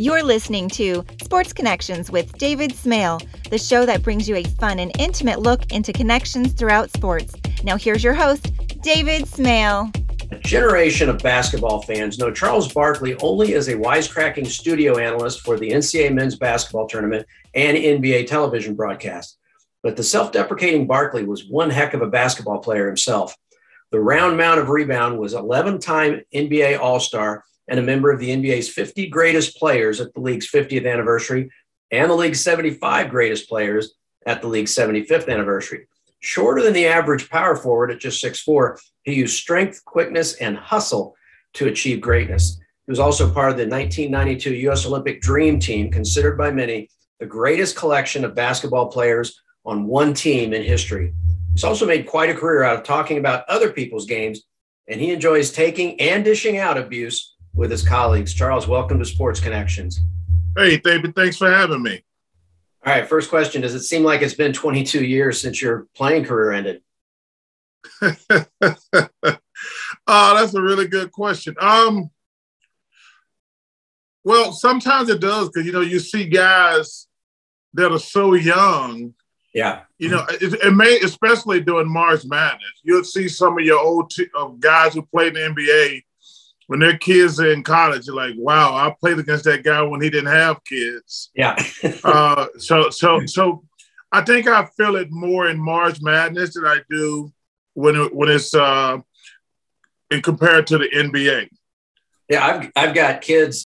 You're listening to Sports Connections with David Smale, the show that brings you a fun and intimate look into connections throughout sports. Now, here's your host, David Smale. A generation of basketball fans know Charles Barkley only as a wisecracking studio analyst for the NCAA men's basketball tournament and NBA television broadcast. But the self deprecating Barkley was one heck of a basketball player himself. The round mound of rebound was 11 time NBA All Star and a member of the NBA's 50 greatest players at the league's 50th anniversary and the league's 75 greatest players at the league's 75th anniversary. Shorter than the average power forward at just 6'4, he used strength, quickness, and hustle to achieve greatness. He was also part of the 1992 U.S. Olympic Dream Team, considered by many the greatest collection of basketball players on one team in history. He's also made quite a career out of talking about other people's games, and he enjoys taking and dishing out abuse with his colleagues. Charles, welcome to Sports Connections. Hey, David, thanks for having me. All right, first question Does it seem like it's been 22 years since your playing career ended? oh, that's a really good question. Um, well, sometimes it does because you know you see guys that are so young. Yeah. You know, it, it may especially during March Madness, you'll see some of your old t- uh, guys who played in the NBA when their kids are in college, you're like, wow, I played against that guy when he didn't have kids. Yeah. uh, so so so I think I feel it more in March Madness than I do when it, when it's uh, in compared to the NBA. Yeah, I've I've got kids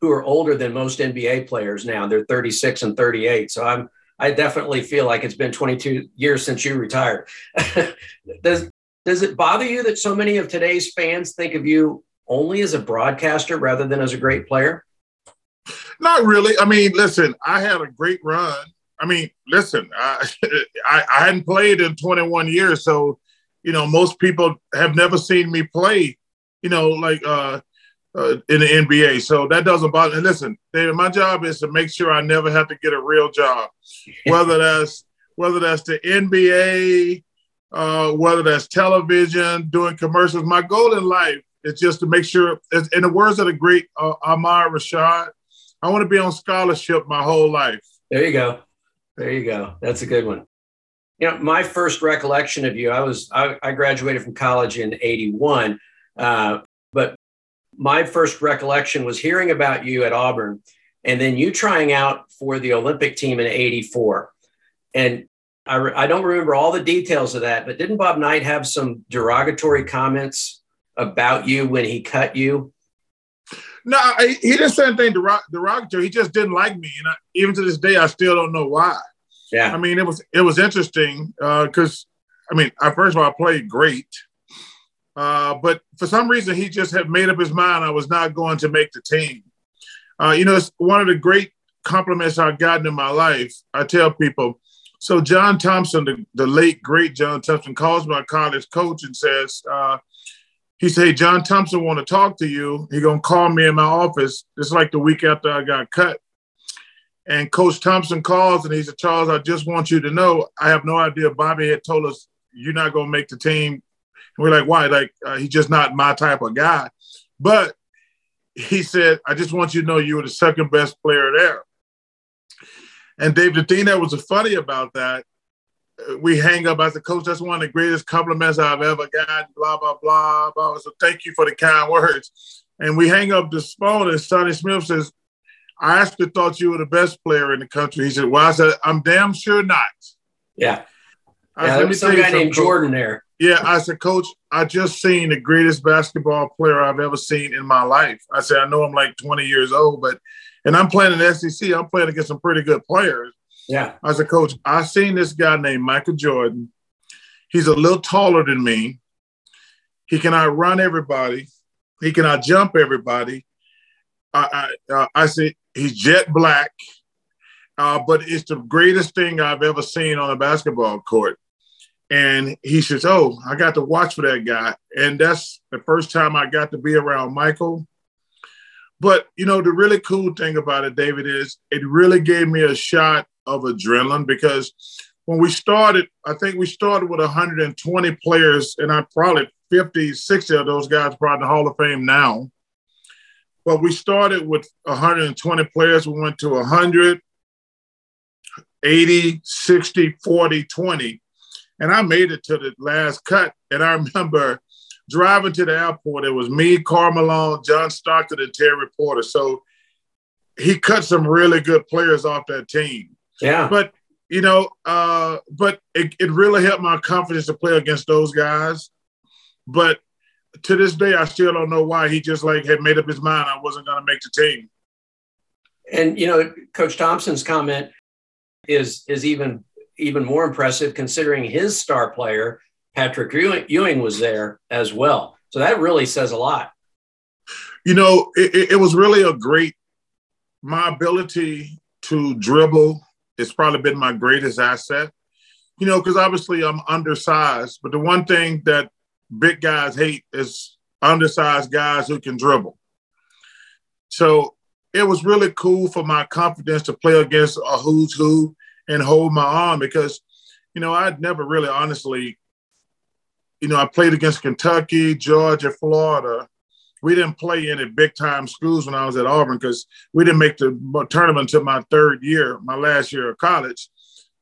who are older than most NBA players now. They're 36 and 38. So I'm I definitely feel like it's been 22 years since you retired. does does it bother you that so many of today's fans think of you only as a broadcaster rather than as a great player? Not really. I mean, listen, I had a great run. I mean, listen, I, I, I hadn't played in 21 years, so you know, most people have never seen me play. You know, like uh, uh, in the NBA. So that doesn't bother. And listen, David, my job is to make sure I never have to get a real job, whether that's whether that's the NBA, uh, whether that's television, doing commercials. My goal in life it's just to make sure, in the words of the great uh, Ahmad Rashad, I want to be on scholarship my whole life. There you go. There you go. That's a good one. You know, my first recollection of you, I was I, I graduated from college in '81, uh, but my first recollection was hearing about you at Auburn, and then you trying out for the Olympic team in '84. And I, I don't remember all the details of that, but didn't Bob Knight have some derogatory comments about you when he cut you? No, he didn't say anything derogatory. He just didn't like me, and I, even to this day, I still don't know why. Yeah, I mean, it was it was interesting because uh, I mean, I, first of all, I played great, uh, but for some reason, he just had made up his mind I was not going to make the team. Uh, you know, it's one of the great compliments I've gotten in my life. I tell people. So John Thompson, the, the late great John Thompson, calls my college coach and says, uh, he said, hey, John Thompson want to talk to you. He gonna call me in my office. It's like the week after I got cut. And Coach Thompson calls and he said, Charles, I just want you to know, I have no idea. Bobby had told us you're not gonna make the team. And we're like, why? Like uh, he's just not my type of guy. But he said, I just want you to know you were the second best player there. And Dave, the thing that was funny about that we hang up. I said, Coach, that's one of the greatest compliments I've ever gotten. Blah blah blah blah. So thank you for the kind words. And we hang up the phone, and Sonny Smith says, "I actually thought you were the best player in the country." He said, "Well, I said I'm damn sure not." Yeah. I yeah, said, there was some guy named Jordan there. Yeah, I said, Coach, I just seen the greatest basketball player I've ever seen in my life. I said, I know I'm like 20 years old, but and I'm playing in the SEC. I'm playing against some pretty good players. Yeah. As a coach, I seen this guy named Michael Jordan. He's a little taller than me. He can outrun everybody. He can outjump everybody. I I, uh, I say he's jet black, uh, but it's the greatest thing I've ever seen on a basketball court. And he says, "Oh, I got to watch for that guy," and that's the first time I got to be around Michael. But you know, the really cool thing about it, David, is it really gave me a shot of adrenaline because when we started, I think we started with 120 players, and I probably 50, 60 of those guys probably in the Hall of Fame now. but we started with 120 players. We went to 100, 80, 60, 40, 20. And I made it to the last cut. And I remember driving to the airport. It was me, Karl Malone, John Stockton, and Terry Porter. So he cut some really good players off that team. Yeah. But you know, uh, but it, it really helped my confidence to play against those guys. But to this day, I still don't know why he just like had made up his mind I wasn't going to make the team. And you know, Coach Thompson's comment is is even even more impressive considering his star player Patrick Ewing was there as well. So that really says a lot. You know, it, it was really a great. My ability to dribble it's probably been my greatest asset. You know, because obviously I'm undersized, but the one thing that big guys hate is undersized guys who can dribble. So it was really cool for my confidence to play against a who's who and hold my arm because, you know, I'd never really honestly, you know, I played against Kentucky, Georgia, Florida, we didn't play any big time schools when I was at Auburn because we didn't make the tournament until my third year, my last year of college.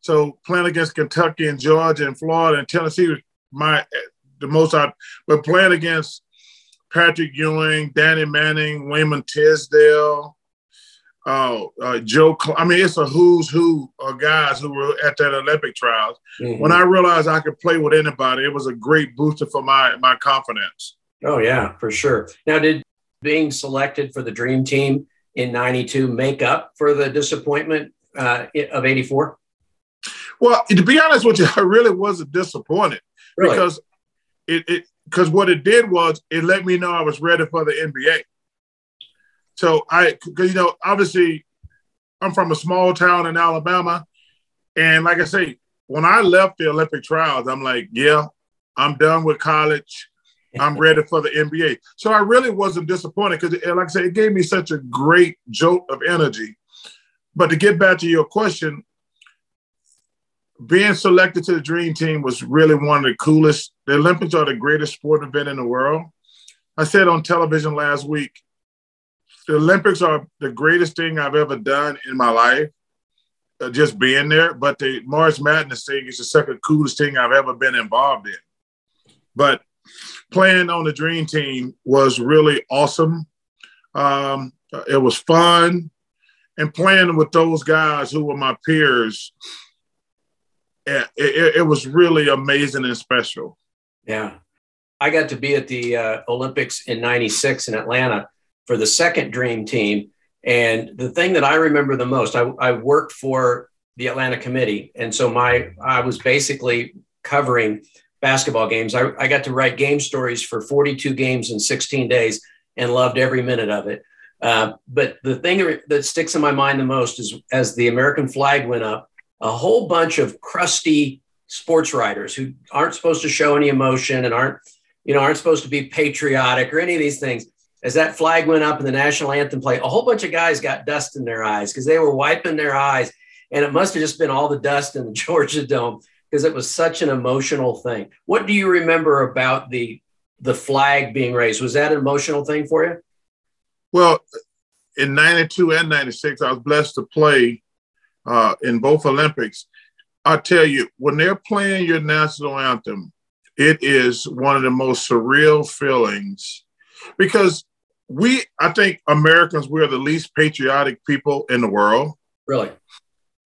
So playing against Kentucky and Georgia and Florida and Tennessee was my the most I but playing against Patrick Ewing, Danny Manning, Wayman Tisdale, uh, uh, Joe. I mean, it's a who's who of guys who were at that Olympic trials. Mm-hmm. When I realized I could play with anybody, it was a great booster for my my confidence. Oh yeah, for sure. Now, did being selected for the dream team in '92 make up for the disappointment uh, of '84? Well, to be honest with you, I really wasn't disappointed really? because it because what it did was it let me know I was ready for the NBA. So I, because you know, obviously, I'm from a small town in Alabama, and like I say, when I left the Olympic trials, I'm like, yeah, I'm done with college. I'm ready for the NBA. So I really wasn't disappointed because, like I said, it gave me such a great jolt of energy. But to get back to your question, being selected to the Dream Team was really one of the coolest. The Olympics are the greatest sport event in the world. I said on television last week, the Olympics are the greatest thing I've ever done in my life, uh, just being there. But the March Madness thing is the second coolest thing I've ever been involved in. But playing on the dream team was really awesome. Um, it was fun, and playing with those guys who were my peers, it, it, it was really amazing and special. Yeah, I got to be at the uh, Olympics in '96 in Atlanta for the second dream team. And the thing that I remember the most, I, I worked for the Atlanta committee. And so my I was basically covering basketball games. I, I got to write game stories for 42 games in 16 days and loved every minute of it. Uh, but the thing that sticks in my mind the most is as the American flag went up, a whole bunch of crusty sports writers who aren't supposed to show any emotion and aren't, you know, aren't supposed to be patriotic or any of these things. As that flag went up and the national anthem played, a whole bunch of guys got dust in their eyes because they were wiping their eyes. And it must have just been all the dust in the Georgia Dome because it was such an emotional thing. What do you remember about the the flag being raised? Was that an emotional thing for you? Well, in 92 and 96, I was blessed to play uh, in both Olympics. I tell you, when they're playing your national anthem, it is one of the most surreal feelings because we, I think Americans, we're the least patriotic people in the world. Really?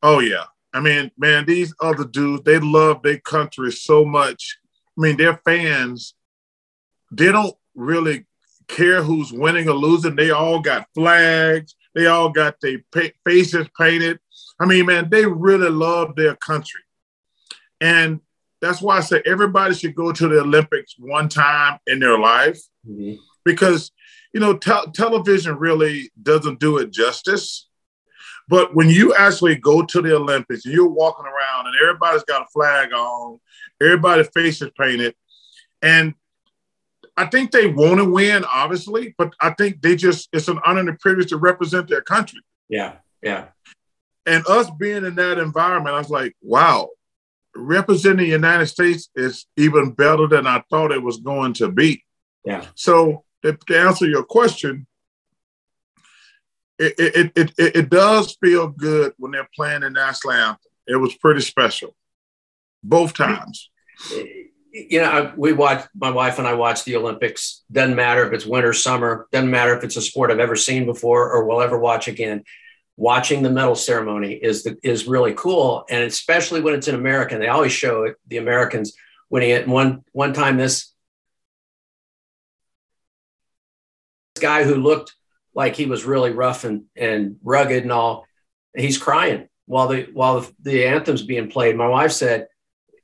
Oh, yeah. I mean, man, these other dudes, they love their country so much. I mean, their fans, they don't really care who's winning or losing. They all got flags. They all got their faces painted. I mean, man, they really love their country. And that's why I say everybody should go to the Olympics one time in their life mm-hmm. because, you know, te- television really doesn't do it justice. But when you actually go to the Olympics and you're walking around and everybody's got a flag on, everybody's face is painted, and I think they want to win, obviously, but I think they just it's an honor and a privilege to represent their country. Yeah, yeah. And us being in that environment, I was like, wow, representing the United States is even better than I thought it was going to be. Yeah. So to, to answer your question, it, it, it, it, does feel good when they're playing the national anthem. It was pretty special both times. You know, we watch, my wife and I watch the Olympics. Doesn't matter if it's winter, summer, doesn't matter if it's a sport I've ever seen before or will ever watch again. Watching the medal ceremony is the, is really cool, and especially when it's in American. They always show it, the Americans winning it. And one one time, this guy who looked like he was really rough and, and rugged and all. He's crying while the while the, the anthem's being played. My wife said,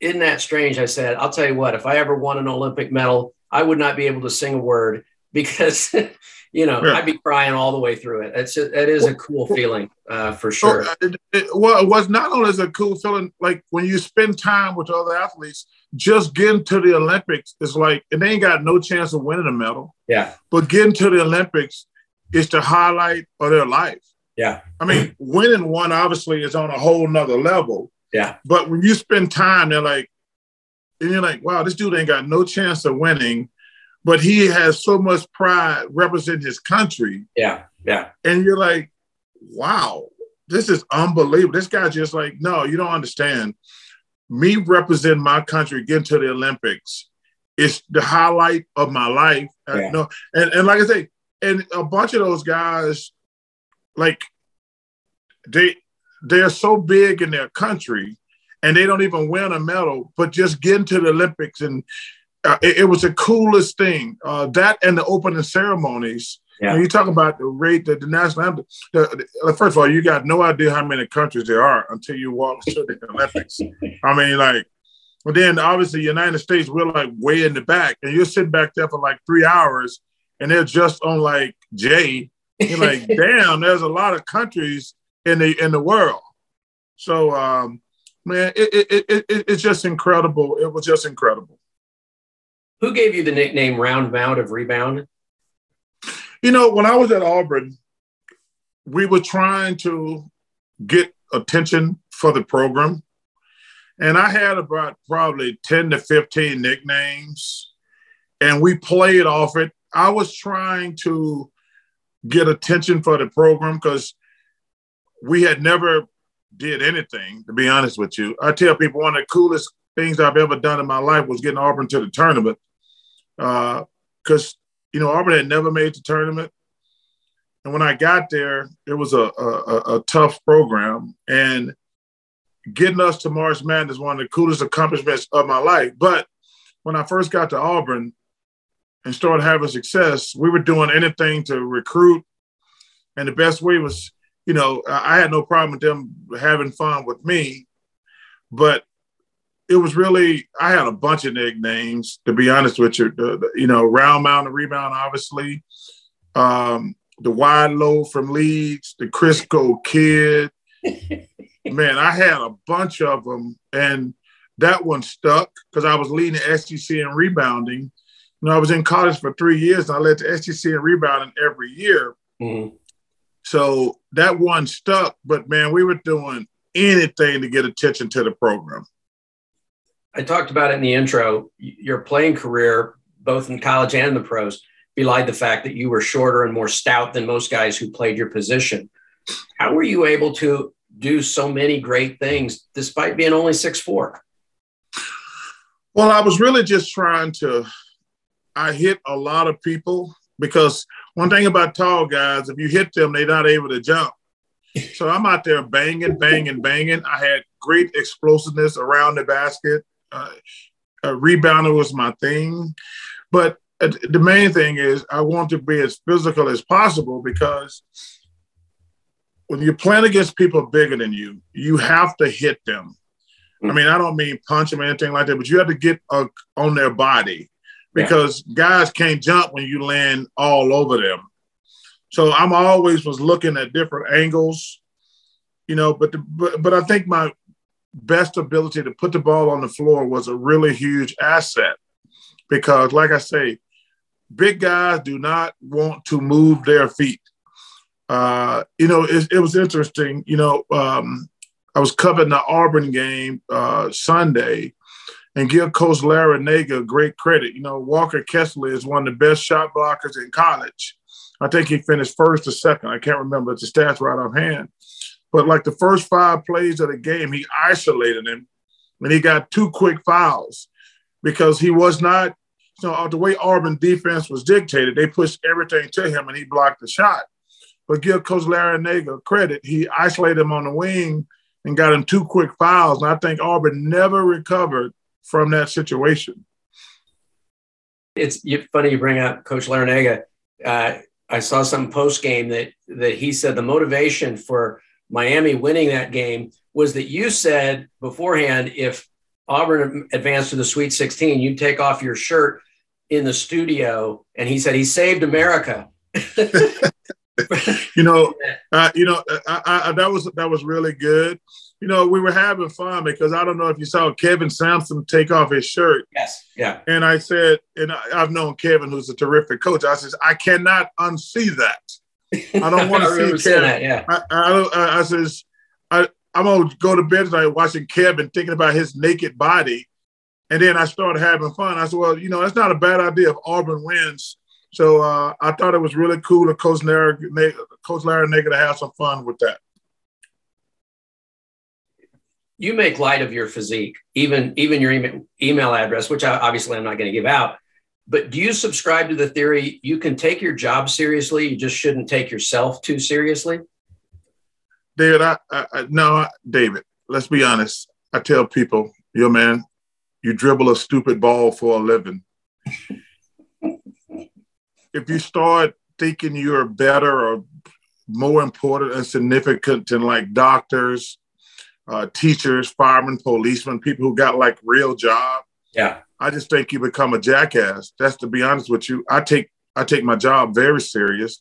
"Isn't that strange?" I said, "I'll tell you what. If I ever won an Olympic medal, I would not be able to sing a word because." you know. I'd be crying all the way through it. It's a, it is a cool feeling uh, for sure. It, it, well, it was not only is a cool feeling, like when you spend time with other athletes, just getting to the Olympics is like, and they ain't got no chance of winning a medal. Yeah. But getting to the Olympics is the highlight of their life. Yeah. I mean, winning one obviously is on a whole nother level. Yeah. But when you spend time, they're like, and you're like, wow, this dude ain't got no chance of winning, but he has so much pride representing his country. Yeah. Yeah. And you're like, wow, this is unbelievable. This guy just like, no, you don't understand. Me representing my country getting to the Olympics it's the highlight of my life. Uh, yeah. know, and, and like I say, and a bunch of those guys, like they they're so big in their country, and they don't even win a medal, but just getting to the Olympics and uh, it, it, was the coolest thing. Uh, that and the opening ceremonies. Yeah. When you talk about the rate that the national anthem, the, the, first of all, you got no idea how many countries there are until you walk to the Olympics. I mean, like, but then obviously United States, we're like way in the back, and you're sitting back there for like three hours, and they're just on like J. You're like, damn, there's a lot of countries in the in the world. So, um, man, it, it, it, it, it's just incredible. It was just incredible. Who gave you the nickname Round Mound of Rebound? You know, when I was at Auburn, we were trying to get attention for the program. And I had about probably 10 to 15 nicknames, and we played off it. I was trying to get attention for the program because we had never did anything, to be honest with you. I tell people one of the coolest things I've ever done in my life was getting Auburn to the tournament. Because, uh, you know, Auburn had never made the tournament. And when I got there, it was a, a, a tough program. And getting us to March Madness is one of the coolest accomplishments of my life. But when I first got to Auburn and started having success, we were doing anything to recruit. And the best way was, you know, I had no problem with them having fun with me. But it was really, I had a bunch of nicknames, to be honest with you. The, the, you know, Round Mound and Rebound, obviously. Um, the Wide Load from Leeds, the Crisco Kid. man, I had a bunch of them, and that one stuck because I was leading the SEC in rebounding. You know, I was in college for three years, and I led the SEC in rebounding every year. Mm-hmm. So that one stuck, but man, we were doing anything to get attention to the program. I talked about it in the intro. Your playing career, both in college and the pros, belied the fact that you were shorter and more stout than most guys who played your position. How were you able to do so many great things despite being only six four? Well, I was really just trying to. I hit a lot of people because one thing about tall guys, if you hit them, they're not able to jump. So I'm out there banging, banging, banging. I had great explosiveness around the basket. Uh, a rebounder was my thing, but uh, the main thing is I want to be as physical as possible because when you're playing against people bigger than you, you have to hit them. I mean, I don't mean punch them or anything like that, but you have to get uh, on their body because yeah. guys can't jump when you land all over them. So I'm always was looking at different angles, you know. But the, but but I think my best ability to put the ball on the floor was a really huge asset because, like I say, big guys do not want to move their feet uh, you know, it, it, was interesting. You know, um, I was covering the Auburn game uh, Sunday, and give Coach Larrañaga great credit. You know, Walker Kessler is one of the best shot blockers in college. I think he finished first or second. I can't remember the stats right offhand. But like the first five plays of the game, he isolated him and he got two quick fouls because he was not, you know, the way Auburn defense was dictated, they pushed everything to him and he blocked the shot. But give Coach Larrañaga credit, he isolated him on the wing and got him two quick fouls. And I think Auburn never recovered from that situation. It's funny you bring up Coach Larrañaga. Uh, I saw some post game that that he said the motivation for Miami winning that game was that you said beforehand if Auburn advanced to the Sweet 16, you'd take off your shirt in the studio, and he said he saved America. you know, uh, you know, I, I, that was that was really good you know, we were having fun because I don't know if you saw Kelvin Sampson take off his shirt. Yes. Yeah. And I said, and I, have known Kevin, who's a terrific coach. I says, I cannot unsee that. I don't want to see Kevin. That, yeah. I, I, I, I says, I, I'm gonna go to bed tonight watching Kevin, thinking about his naked body, and then I started having fun. I said, well, you know, that's not a bad idea if Auburn wins. So uh, I thought it was really cool of Coach Larry, Coach Larrañaga to have some fun with that you make light of your physique, even even your email, email address, which I, obviously I'm not going to give out. But do you subscribe to the theory you can take your job seriously, you just shouldn't take yourself too seriously? David, I, I no, David. Let's be honest. I tell people, yo, man, you dribble a stupid ball for a living. If you start thinking you're better or more important and significant than like doctors, uh, teachers, firemen, policemen, people who got like real job. Yeah. I just think you become a jackass. That's to be honest with you. I take I take my job very serious.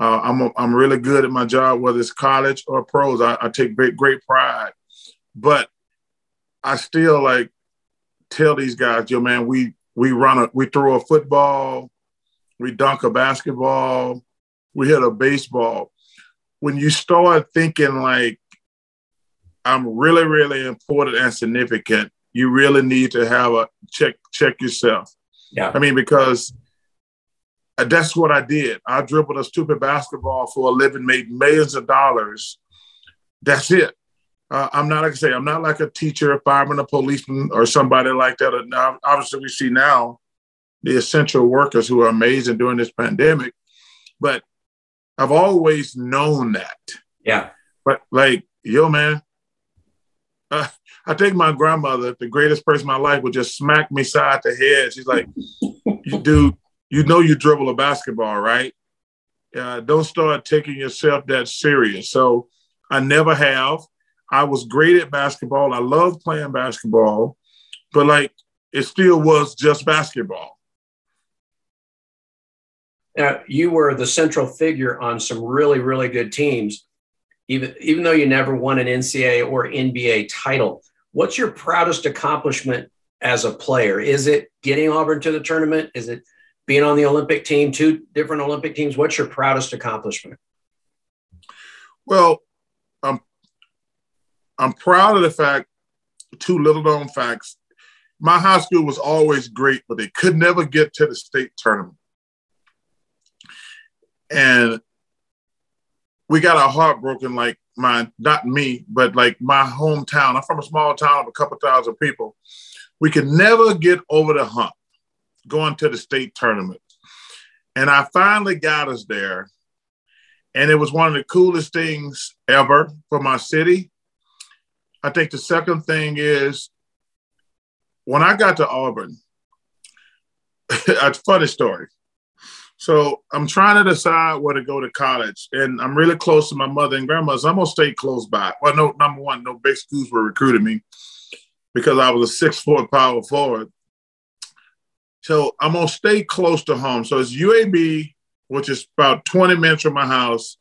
Uh, I'm a, I'm really good at my job, whether it's college or pros. I, I take great great pride, but I still like tell these guys, yo man, we we run a we throw a football, we dunk a basketball, we hit a baseball. When you start thinking like I'm really, really important and significant, you really need to have a check check yourself. Yeah. I mean, because that's what I did. I dribbled a stupid basketball for a living, made millions of dollars. That's it. Uh, I'm not like I say, I'm not like a teacher, a fireman, a policeman, or somebody like that. Obviously, we see now the essential workers who are amazing during this pandemic, but I've always known that. Yeah. But like, yo, man, uh, I think my grandmother, the greatest person in my life, would just smack me side the head. She's like, "You dude, you know you dribble a basketball, right? Uh, don't start taking yourself that serious." So I never have. I was great at basketball. I loved playing basketball, but like it still was just basketball. Now, you were the central figure on some really, really good teams even even though you never won an NCAA or NBA title, what's your proudest accomplishment as a player? Is it getting Auburn to the tournament? Is it being on the Olympic team, two different Olympic teams? What's your proudest accomplishment? Well, I'm I'm proud of the fact, two little known facts. My high school was always great, but they could never get to the state tournament. And we got our heart broken, like my, not me, but like my hometown. I'm from a small town of a couple thousand people. We could never get over the hump going to the state tournament. And I finally got us there. And it was one of the coolest things ever for my city. I think the second thing is when I got to Auburn, a funny story. So I'm trying to decide where to go to college, and I'm really close to my mother and grandmother. So I'm gonna stay close by. Well, no, number one, no big schools were recruiting me because I was a six foot power forward. So I'm gonna stay close to home. So it's UAB, which is about 20 minutes from my house.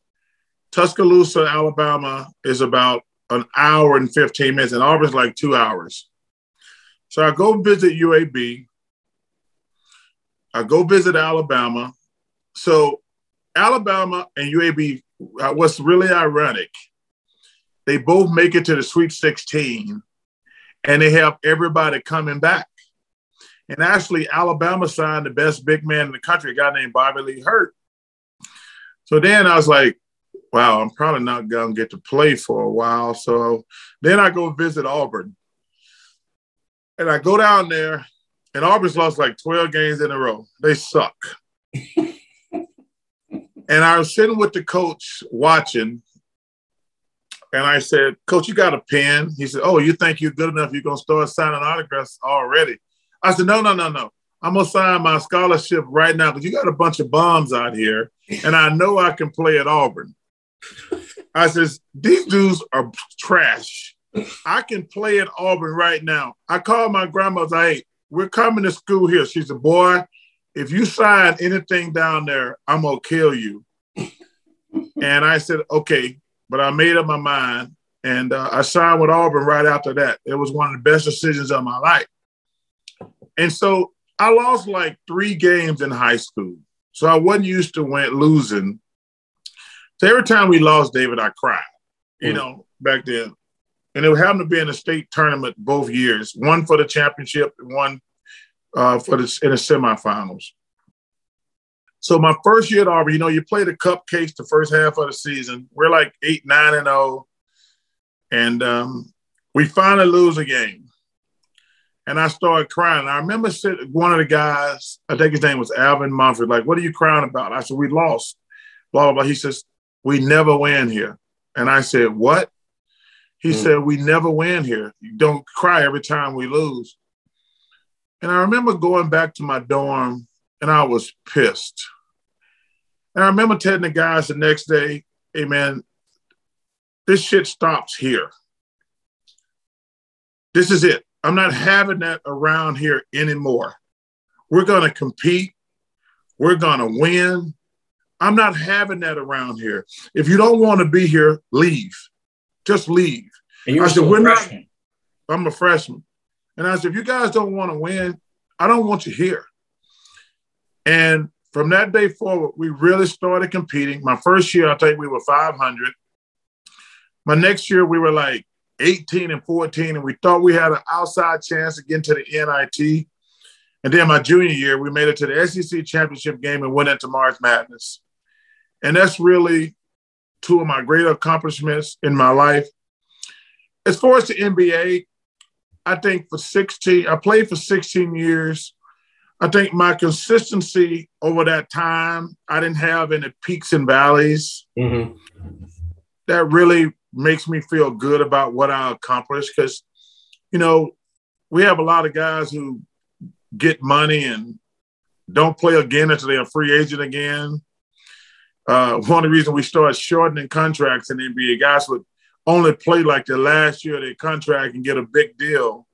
Tuscaloosa, Alabama, is about an hour and 15 minutes, and Auburn's like two hours. So I go visit UAB. I go visit Alabama. So Alabama and UAB, uh, what's really ironic, they both make it to the Sweet 16, and they have everybody coming back. And actually, Alabama signed the best big man in the country, a guy named Bobby Lee Hurt. So then I was like, wow, I'm probably not going to get to play for a while. So then I go visit Auburn. And I go down there, and Auburn's lost like 12 games in a row. They suck. and I was sitting with the coach watching, and I said, Coach, you got a pen? He said, Oh, you think you're good enough? You're going to start signing autographs already. I said, No, no, no, no. I'm going to sign my scholarship right now because you got a bunch of bombs out here, and I know I can play at Auburn. I says, These dudes are trash. I can play at Auburn right now. I called my grandma. Hey, we're coming to school here. She said, Boy, if you sign anything down there, I'm to kill you. and I said, Okay but I made up my mind and uh, I signed with Auburn right after that. It was one of the best decisions of my life. And so I lost like three games in high school. So I wasn't used to win, losing. So every time we lost, David, I cried, you mm. know, back then. And it happened to be in a state tournament both years, one for the championship and one uh, for the in the semifinals. So my first year at Auburn, you know, you play the cupcakes the first half of the season. We're like eight, nine, and zero, oh. and um, we finally lose a game. And I started crying. I remember sitting, one of the guys, I think his name was Alvin Mumford, like, "What are you crying about?" I said, "We lost." Blah blah blah. He says, "We never win here." And I said, "What?" He mm. said, "We never win here. You don't cry every time we lose." And I remember going back to my dorm, and I was pissed. And I remember telling the guys the next day, hey man, this shit stops here. This is it. I'm not having that around here anymore. We're going to compete. We're going to win. I'm not having that around here. If you don't want to be here, leave. Just leave. And you're I said, we're not. I'm a freshman. And I said, if you guys don't want to win, I don't want you here. And from that day forward, we really started competing. My first year, I think we were 500. My next year, we were like 18 and 14, and we thought we had an outside chance to get into the NIT. And then my junior year, we made it to the SEC championship game and went into March Madness. And that's really two of my great accomplishments in my life. As far as the NBA, I think for 16, I played for 16 years. I think my consistency over that time, I didn't have any peaks and valleys. Mm-hmm. That really makes me feel good about what I accomplished because, you know, we have a lot of guys who get money and don't play again until they're a free agent again. Uh, one of the reasons we started shortening contracts in the NBA, guys would only play like the last year of their contract and get a big deal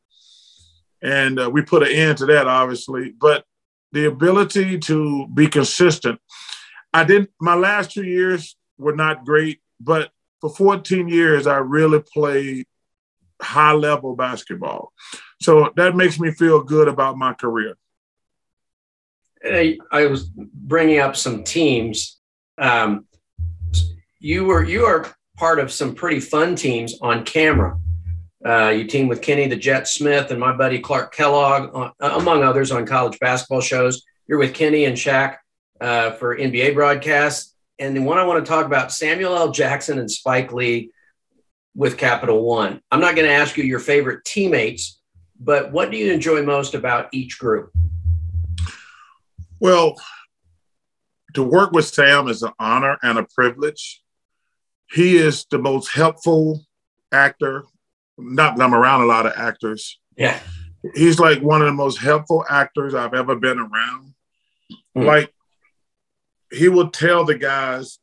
and uh, we put an end to that, obviously. But the ability to be consistent. I didn't. My last two years were not great, but for 14 years, I really played high level basketball. So that makes me feel good about my career. I, I was bringing up some teams. Um, you were you are part of some pretty fun teams on camera. Uh, you team with Kenny the Jet Smith and my buddy Clark Kellogg, uh, among others, on college basketball shows. You're with Kenny and Shaq uh, for NBA broadcasts. And the one I want to talk about, Samuel L. Jackson and Spike Lee with Capital One. I'm not going to ask you your favorite teammates, but what do you enjoy most about each group? Well, to work with Sam is an honor and a privilege. He is the most helpful actor not that I'm around a lot of actors. Yeah. He's like one of the most helpful actors I've ever been around. Mm. Like he will tell the guys,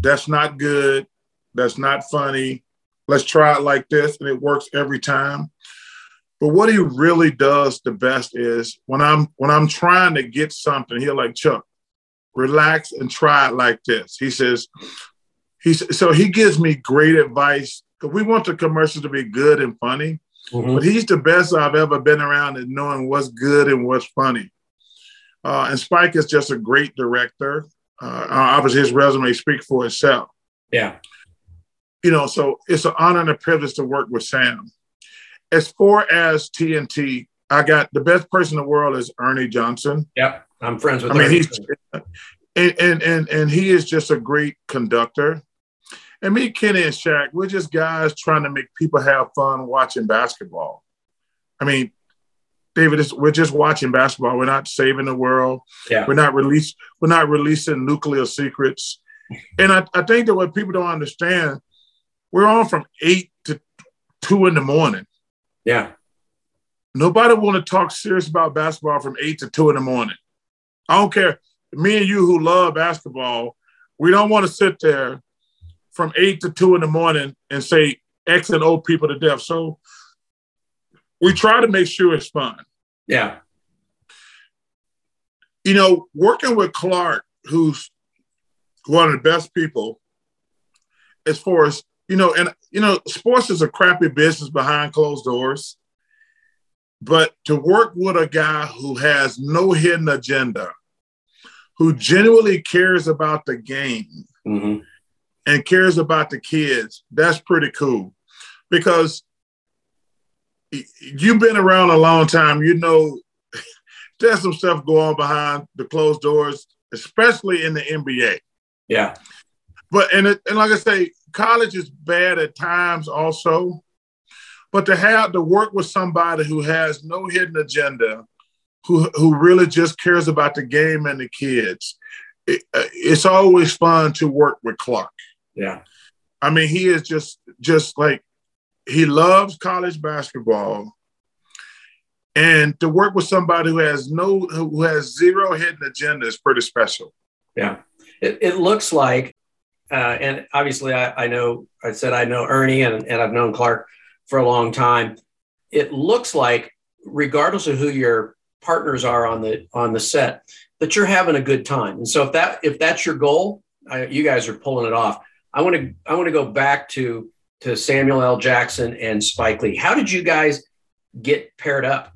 that's not good, that's not funny. Let's try it like this. And it works every time. But what he really does the best is when I'm when I'm trying to get something, he'll like Chuck, relax and try it like this. He says, he's so he gives me great advice because we want the commercials to be good and funny. Mm-hmm. But he's the best I've ever been around in knowing what's good and what's funny. Uh, and Spike is just a great director. Uh, obviously, his resume speaks for itself. Yeah. You know, so it's an honor and a privilege to work with Sam. as far as TNT, I got the best person in the world is Ernie Johnson. Yep, I'm friends with. I mean, he's and, and and and he is just a great conductor. And me, Kenny, and Shaq, we're just guys trying to make people have fun watching basketball. I mean, David, we're just watching basketball. We're not saving the world. Yeah. We're not release. We're not releasing nuclear secrets. And I, I think that what people don't understand, we're on from eight to two in the morning. Yeah. Nobody want to talk serious about basketball from eight to two in the morning. I don't care. Me and you who love basketball, we don't want to sit there from eight to two in the morning and say X and O people to death. So we try to make sure it's fun. Yeah. You know, working with Clark, who's one of the best people as far as, you know, and, you know, sports is a crappy business behind closed doors. But to work with a guy who has no hidden agenda, who genuinely cares about the game, mm-hmm and cares about the kids, that's pretty cool. Because you've been around a long time, you know there's some stuff going on behind the closed doors, especially in the NBA. Yeah. But and it, and like I say, college is bad at times also. But to have to work with somebody who has no hidden agenda, who who really just cares about the game and the kids, it, uh, it's always fun to work with Clark. Yeah. I mean, he is just just like he loves college basketball. And to work with somebody who has no who has zero hidden agenda is pretty special. Yeah. It, it looks like uh, and obviously I, I know I said I know Ernie and, and I've known Clark for a long time. It looks like regardless of who your partners are on the on the set, that you're having a good time. And so if that if that's your goal, I, you guys are pulling it off. I want to I want to go back to to Samuel L. Jackson and Spike Lee. How did you guys get paired up?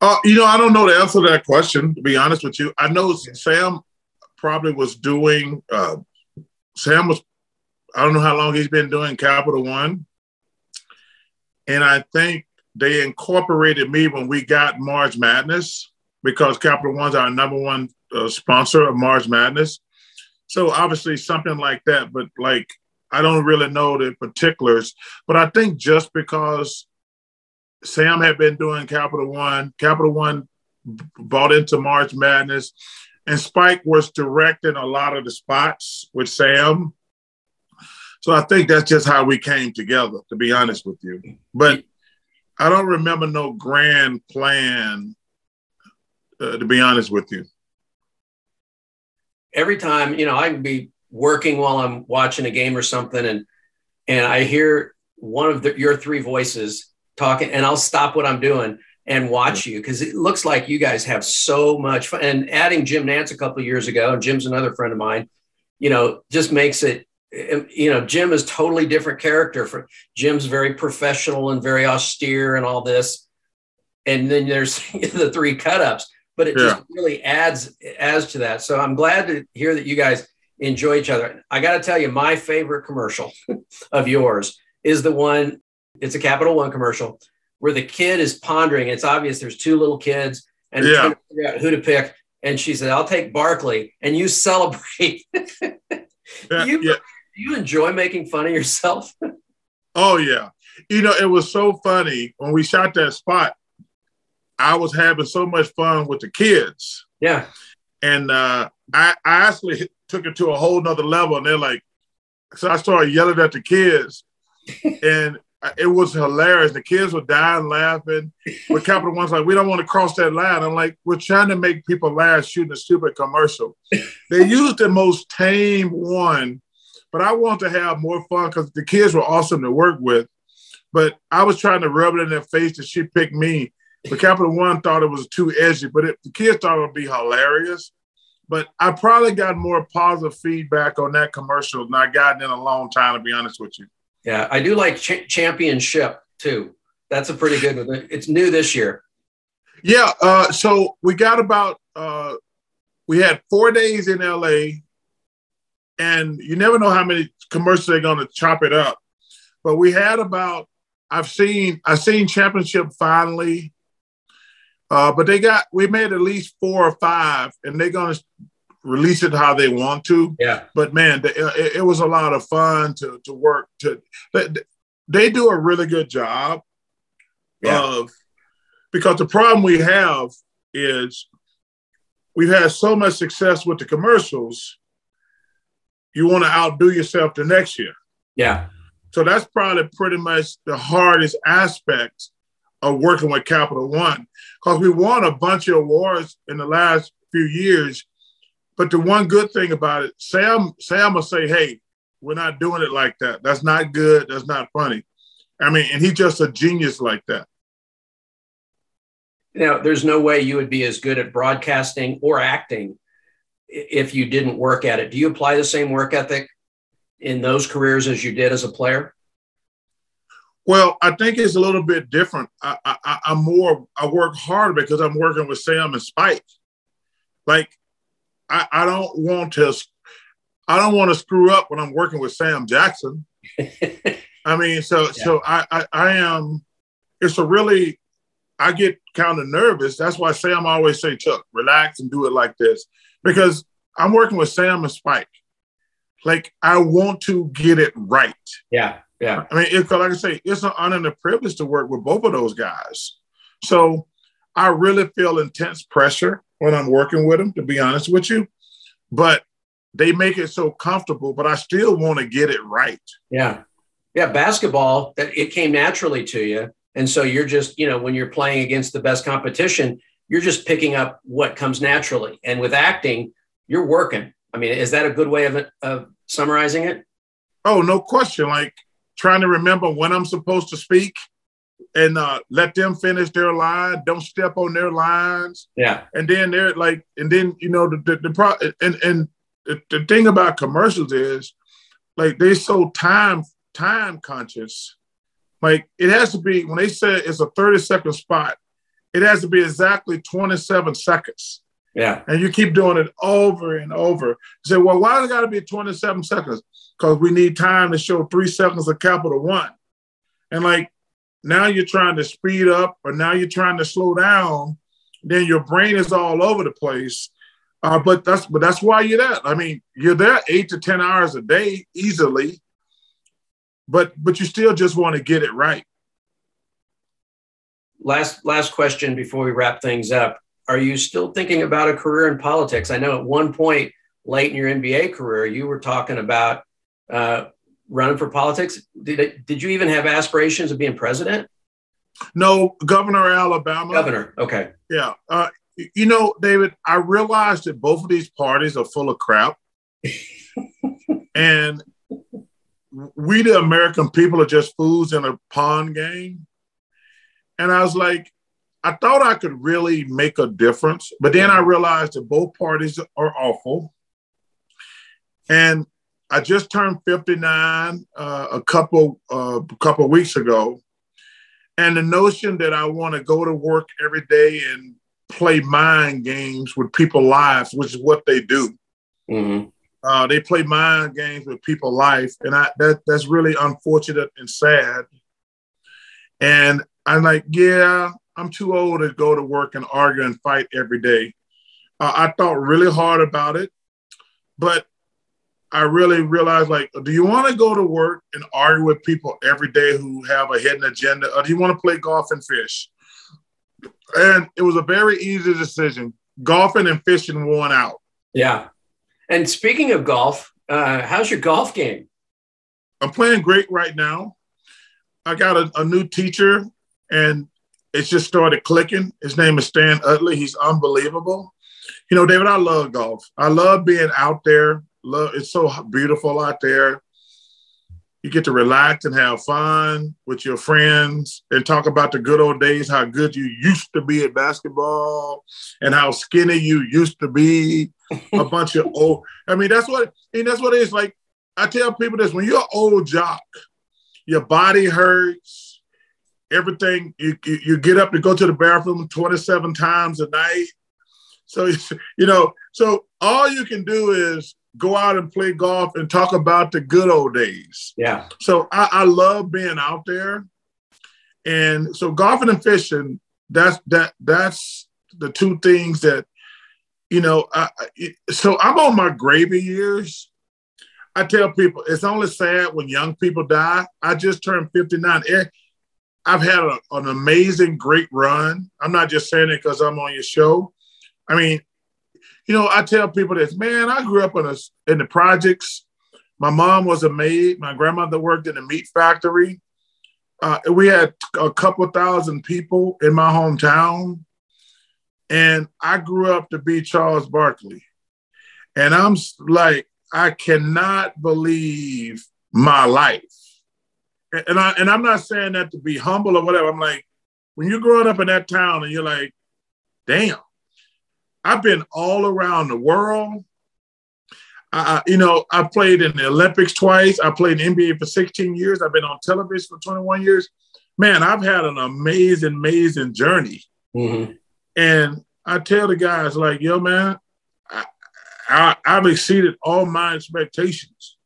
Uh, you know, I don't know the answer to that question. To be honest with you, I know Sam probably was doing. Uh, Sam was. I don't know how long he's been doing Capital One, and I think they incorporated me when we got March Madness because Capital One's our number one uh, sponsor of March Madness. So obviously something like that, but like I don't really know the particulars. But I think just because Sam had been doing Capital One, Capital One bought into March Madness, and Spike was directing a lot of the spots with Sam. So I think that's just how we came together, to be honest with you. But I don't remember no grand plan, uh, to be honest with you every time, you know, I can be working while I'm watching a game or something, and and I hear one of the, your three voices talking, and I'll stop what I'm doing and watch you because it looks like you guys have so much fun. And adding Jim Nantz a couple years ago, and Jim's another friend of mine, you know, just makes it. Um, you know, Jim is totally different character. For Jim's very professional and very austere and all this, and then there's the three cut ups but it yeah. just really adds adds to that. So I'm glad to hear that you guys enjoy each other. I got to tell you, my favorite commercial of yours is the one. It's a Capital One commercial where the kid is pondering. It's obvious there's two little kids and yeah. trying to figure out who to pick. And she said, "I'll take Barkley," and you celebrate. yeah, you yeah. you enjoy making fun of yourself? oh yeah, you know it was so funny when we shot that spot I was having so much fun with the kids. Yeah. And uh, I, I actually took it to a whole nother level. And they're like, so I started yelling at the kids. and it was hilarious. The kids were dying laughing. But Capital One's like, we don't want to cross that line. I'm like, we're trying to make people laugh shooting a stupid commercial. they used the most tame one, but I want to have more fun because the kids were awesome to work with. But I was trying to rub it in their face that she picked me. But Capital One thought it was too edgy, but it, the kids thought it would be hilarious. But I probably got more positive feedback on that commercial than I gotten in a long time, to be honest with you. Yeah, I do like Ch- Championship too. That's a pretty good one. It's new this year. Yeah. Uh, so we got about, uh, we had four days in LA, and you never know how many commercials they're going to chop it up. But we had about I've seen I've seen championship finally, uh, but they got we made at least four or five, and they're gonna release it how they want to. Yeah. But man, it, it was a lot of fun to to work to. They do a really good job yeah. of because the problem we have is we've had so much success with the commercials. You want to outdo yourself the next year. Yeah. So that's probably pretty much the hardest aspect of working with Capital One because we won a bunch of awards in the last few years. But the one good thing about it, Sam, Sam will say, "Hey, we're not doing it like that. That's not good. That's not funny." I mean, and he's just a genius like that. Know, there's no way you would be as good at broadcasting or acting if you didn't work at it. Do you apply the same work ethic in those careers as you did as a player? Well, I think it's a little bit different. I, I, I'm more, I work harder because I'm working with Sam and Spike. Like, I, I don't want to, I don't want to screw up when I'm working with Sam Jackson. I mean, so, yeah. so I, I, I am, it's a really, I get kind of nervous. That's why Sam always say, Chuck, relax and do it like this because I'm working with Sam and Spike like I want to get it right. Yeah, yeah. I mean, it, like I say, it's an honor and a privilege to work with both of those guys. So I really feel intense pressure when I'm working with them, to be honest with you. But they make it so comfortable, but I still want to get it right. Yeah. Yeah. Basketball, it came naturally to you. And so you're just, you know, when you're playing against the best competition, you're just picking up what comes naturally. And with acting, you're working. I mean, is that a good way of, of summarizing it? Oh, no question. Like trying to remember when I'm supposed to speak and uh, let them finish their line. Don't step on their lines. Yeah. And then they're like, and then you know the the, the pro and and the, the thing about commercials is like they're so time time conscious. Like it has to be when they say it's a 30 second spot, it has to be exactly 27 seconds. Yeah. And you keep doing it over and over. You say, well, why does it got to be 27 seconds? Because we need time to show three seconds of capital one. And like now you're trying to speed up or now you're trying to slow down, then your brain is all over the place. Uh, but that's but that's why you're there. I mean, you're there eight to ten hours a day easily, but but you still just want to get it right. Last last question before we wrap things up are you still thinking about a career in politics? I know at one point late in your NBA career, you were talking about uh, running for politics. Did it, did you even have aspirations of being president? No, governor of Alabama. Governor, okay. Yeah. Uh, you know, David, I realized that both of these parties are full of crap. and we, the American people, are just fools in a pawn game. And I was like, I thought I could really make a difference, but then I realized that both parties are awful. And I just turned 59 uh, a couple uh, a couple weeks ago, and the notion that I want to go to work every day and play mind games with people's lives, which is what they do. Mm-hmm. Uh, they play mind games with people's life, and I that that's really unfortunate and sad. And I'm like, yeah, I'm too old to go to work and argue and fight every day. Uh, I thought really hard about it, but I really realized like, do you want to go to work and argue with people every day who have a hidden agenda, or do you want to play golf and fish? And it was a very easy decision. Golfing and fishing won out. Yeah. And speaking of golf, uh, how's your golf game? I'm playing great right now. I got a, a new teacher, and it just started clicking. His name is Stan Utley. He's unbelievable. You know, David, I love golf. I love being out there. Love it's so beautiful out there. You get to relax and have fun with your friends and talk about the good old days, how good you used to be at basketball and how skinny you used to be. A bunch of old, I mean, that's what I mean, that's what it is. Like I tell people this when you're an old jock, your body hurts, everything you, you, get up to go to the bathroom 27 times a night so you know so all you can do is go out and play golf and talk about the good old days. Yeah. So I, I love being out there. And so golfing and fishing, that's that that's the two things that, you know, I, so I'm on my gravy years. I tell people it's only sad when young people die. I just turned 59. I've had a, an amazing, great run. I'm not just saying it because I'm on your show. I mean, you know, I tell people this, man, I grew up in, a, in the projects. My mom was a maid. My grandmother worked in a meat factory. Uh, we had a couple thousand people in my hometown. And I grew up to be Charles Barkley. And I'm like, I cannot believe my life. And I and I'm not saying that to be humble or whatever. I'm like, when you're growing up in that town and you're like, damn, I've been all around the world. I, you know, I played in the Olympics twice. I played in NBA for 16 years. I've been on television for 21 years. Man, I've had an amazing, amazing journey. Mm-hmm. And I tell the guys, like, yo, man, I, I, have exceeded all my expectations.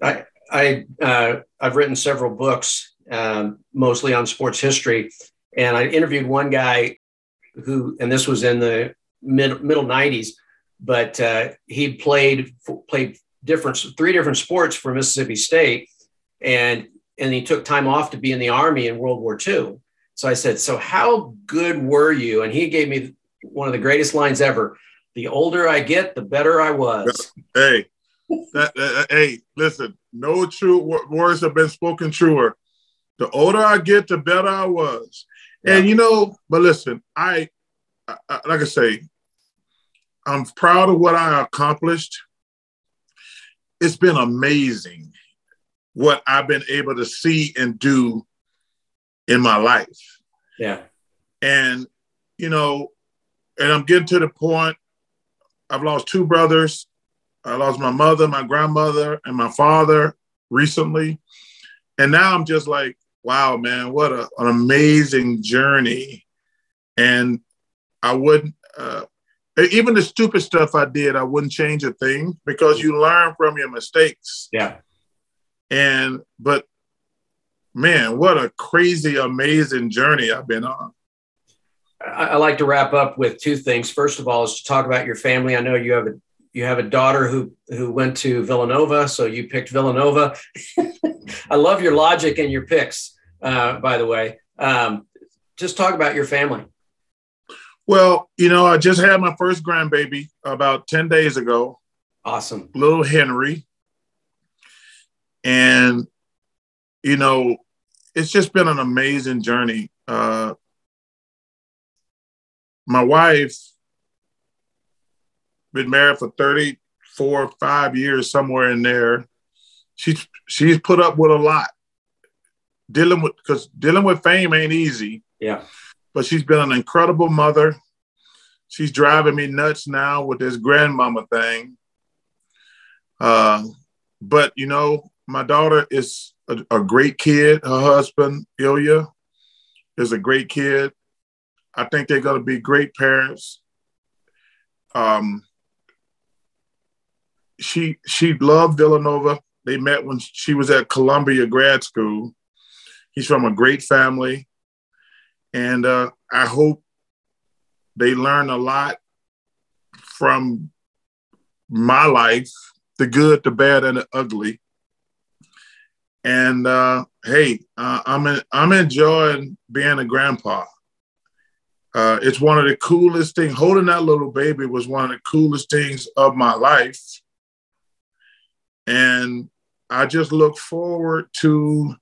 I, I, uh, I've written several books, um, mostly on sports history, and I interviewed one guy who, and this was in the mid middle '90s, but uh, he played played different three different sports for Mississippi State, and and he took time off to be in the army in World War II. So I said, "So how good were you?" And he gave me one of the greatest lines ever. The older I get, the better I was. Hey, that, hey, listen. No true words have been spoken truer. The older I get, the better I was. And you know, but listen, I, I, like I say, I'm proud of what I accomplished. It's been amazing what I've been able to see and do in my life. Yeah. And you know, and I'm getting to the point. I've lost two brothers. I lost my mother, my grandmother, and my father recently. And now I'm just like, wow, man, what a, an amazing journey. And I wouldn't, uh, even the stupid stuff I did, I wouldn't change a thing because you learn from your mistakes. Yeah. And, but man, what a crazy, amazing journey I've been on. I, like to wrap up with two things. First of all, is to talk about your family. I know you have a you have a daughter who who went to Villanova, so you picked Villanova. I love your logic and your picks uh, by the way. Um, just talk about your family. Well, you know, I just had my first grandbaby about 10 days ago. Awesome. Little Henry. And, you know, it's just been an amazing journey. Uh, my wife been married for 34 five years somewhere in there she's she's put up with a lot dealing with because dealing with fame ain't easy. Yeah. But she's been an incredible mother. She's driving me nuts now with this grandmama thing. Uh, but you know, my daughter is a, a great kid. Her husband, Ilya, is a great kid. I think they're going to be great parents. Um, she she loved Villanova. They met when she was at Columbia grad school, He's from a great family. And uh, I hope they learn a lot from my life the good, the bad, and the ugly. And uh, hey, uh, I'm in, I'm enjoying being a grandpa. Uh, it's one of the coolest things. Holding that little baby was one of the coolest things of my life, and I just look forward to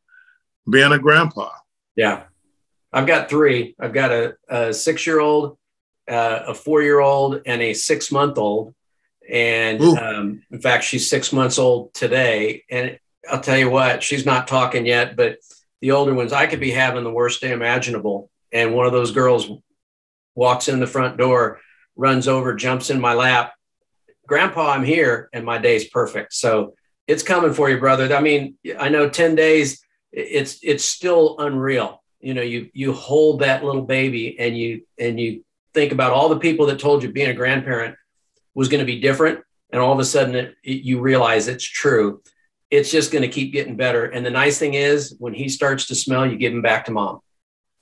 being a grandpa. Yeah. I've got three. I've got a, a six year old, uh, a four year old, and a six month old. And um, in fact, she's six months old today. And I'll tell you what, she's not talking yet, but the older ones, I could be having the worst day imaginable. And one of those girls walks in the front door, runs over, jumps in my lap. Grandpa, I'm here, and my day's perfect. So it's coming for you, brother. I mean, I know 10 days it's it's still unreal. You know, you you hold that little baby and you and you think about all the people that told you being a grandparent was going to be different and all of a sudden it, it, you realize it's true. It's just going to keep getting better. And the nice thing is, when he starts to smell, you give him back to mom.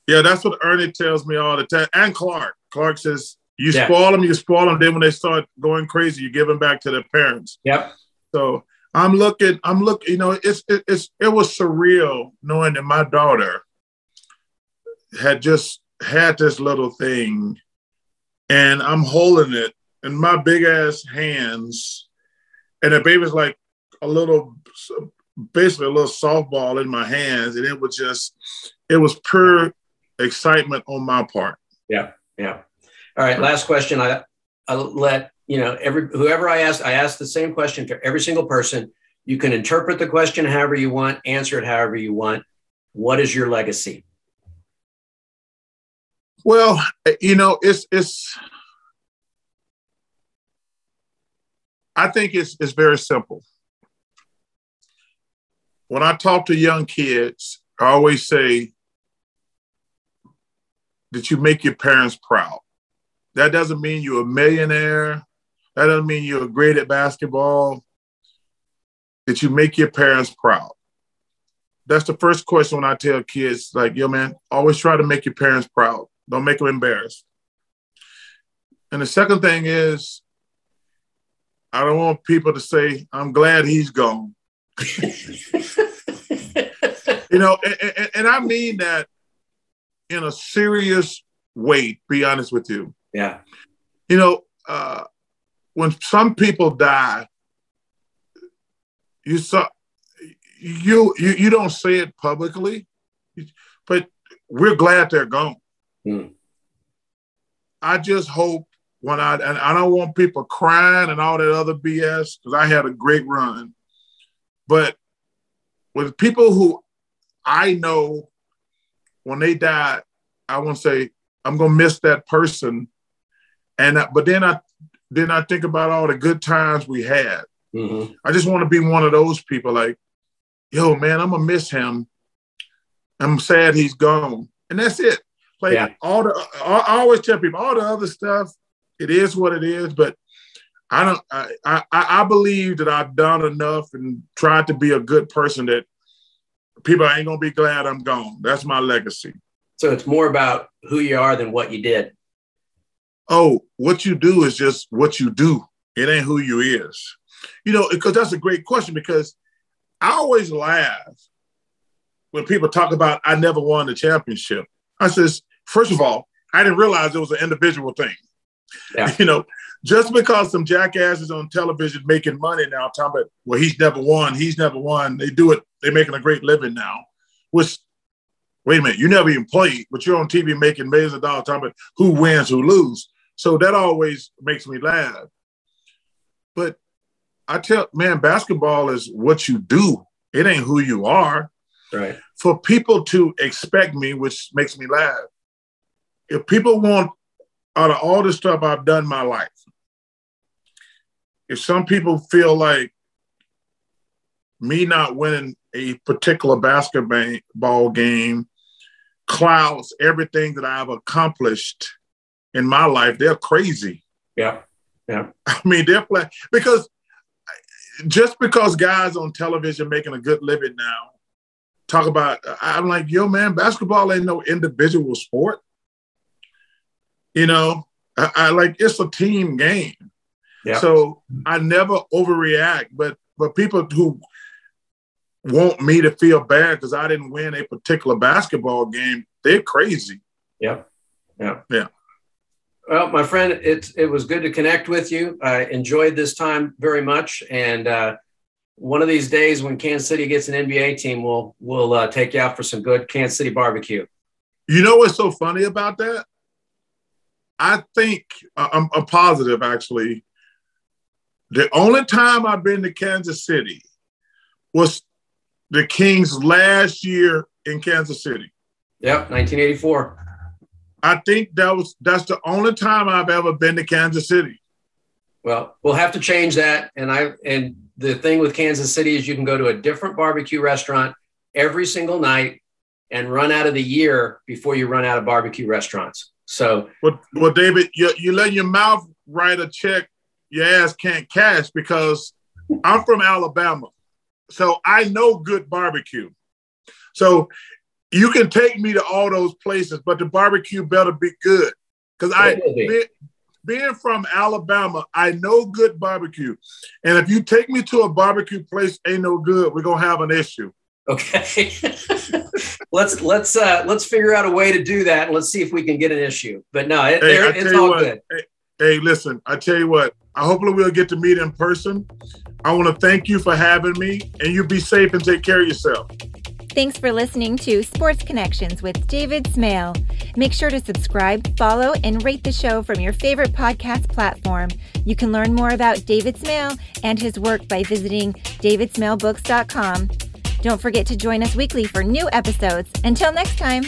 Yeah, that's what Ernie tells me all the time. And Clark. Clark says, you yeah. spoil them, you spoil them. Then when they start going crazy, you give them back to their parents. Yep. So I'm looking, I'm looking, you know, it's, it, it's, it was surreal knowing that my daughter had just had this little thing and I'm holding it in my big ass hands. And the baby's like a little, basically a little softball in my hands. And it was just, it was pure excitement on my part. Yeah. Yeah. All right. Last question. I, I let, you know, every, whoever I ask, I ask the same question to every single person. You can interpret the question however you want, answer it however you want. What is your legacy? Well, eh, you know, it's it's. I think it's it's very simple. When I talk to young kids, I always say that you make your parents proud. That doesn't mean you're a millionaire. That doesn't mean you're great at basketball. That you make your parents proud. That's the first question when I tell kids, like, yo, man, always try to make your parents proud. Don't make them embarrassed. And the second thing is, I don't want people to say, I'm glad he's gone. you know, and, and, and, I mean that in a serious way, be honest with you. Yeah. You know, uh, when some people die, you saw you, you you don't say it publicly, but we're glad they're gone. Mm. I just hope when I and I don't want people crying and all that other BS because I had a great run, but with people who I know when they die, I want to say I'm gonna miss that person, and but then I then I think about all the good times we had. Mm-hmm. I just want to be one of those people like, yo, man, I'm gonna miss him. I'm sad he's gone, and that's it. Like yeah. all the, I always tell people all the other stuff. It is what it is, but I don't. I, I I believe that I've done enough and tried to be a good person that people ain't gonna be glad I'm gone. That's my legacy. So it's more about who you are than what you did. Oh, what you do is just what you do. It ain't who you is. You know, because that's a great question because I always laugh when people talk about I never won the championship. I says, First of all, I didn't realize it was an individual thing. Yeah. You know, just because some jackasses on television making money now, talking about, well, he's never won, he's never won. They do it, they're making a great living now. Which, wait a minute, you never even played, but you're on TV making millions of dollars talking about who wins, who lose. So that always makes me laugh. But I tell, man, basketball is what you do. It ain't who you are. Right. For people to expect me, which makes me laugh, if people want out of all the stuff I've done my life, if some people feel like me not winning a particular basketball game clouds everything that I've accomplished in my life, they're crazy. Yeah. Yeah. I mean, they're flat because just because guys on television making a good living now talk about, I'm like, yo, man, basketball ain't no individual sport. You know, I, I like it's a team game. Yeah. So I never overreact, but but people who want me to feel bad because I didn't win a particular basketball game, they're crazy. Yeah. Yeah. Yeah. Well, my friend, it it was good to connect with you. I enjoyed this time very much, and uh, one of these days when Kansas City gets an NBA team, we'll we'll uh, take you out for some good Kansas City barbecue. You know what's so funny about that? I think uh, I'm, I'm positive actually. The only time I've been to Kansas City was the Kings last year in Kansas City. Yep, 1984. I think that was that's the only time I've ever been to Kansas City. Well, we'll have to change that. And I and the thing with Kansas City is you can go to a different barbecue restaurant every single night and run out of the year before you run out of barbecue restaurants. So, well, well David, you, you let your mouth write a check your ass can't cash because I'm from Alabama. So I know good barbecue. So you can take me to all those places, but the barbecue better be good. Because I be, being from Alabama, I know good barbecue. And if you take me to a barbecue place ain't no good, we're gonna have an issue. Okay. let's let's uh let's figure out a way to do that. and Let's see if we can get an issue. But no, it, hey, it's all what, good. Hey, hey, listen, I tell you what, I hopefully we'll get to meet in person. I want to thank you for having me and you be safe and take care of yourself. Thanks for listening to Sports Connections with David Smale. Make sure to subscribe, follow, and rate the show from your favorite podcast platform. You can learn more about David Smale and his work by visiting davidsmalebooks.com. Don't forget to join us weekly for new episodes. Until next time.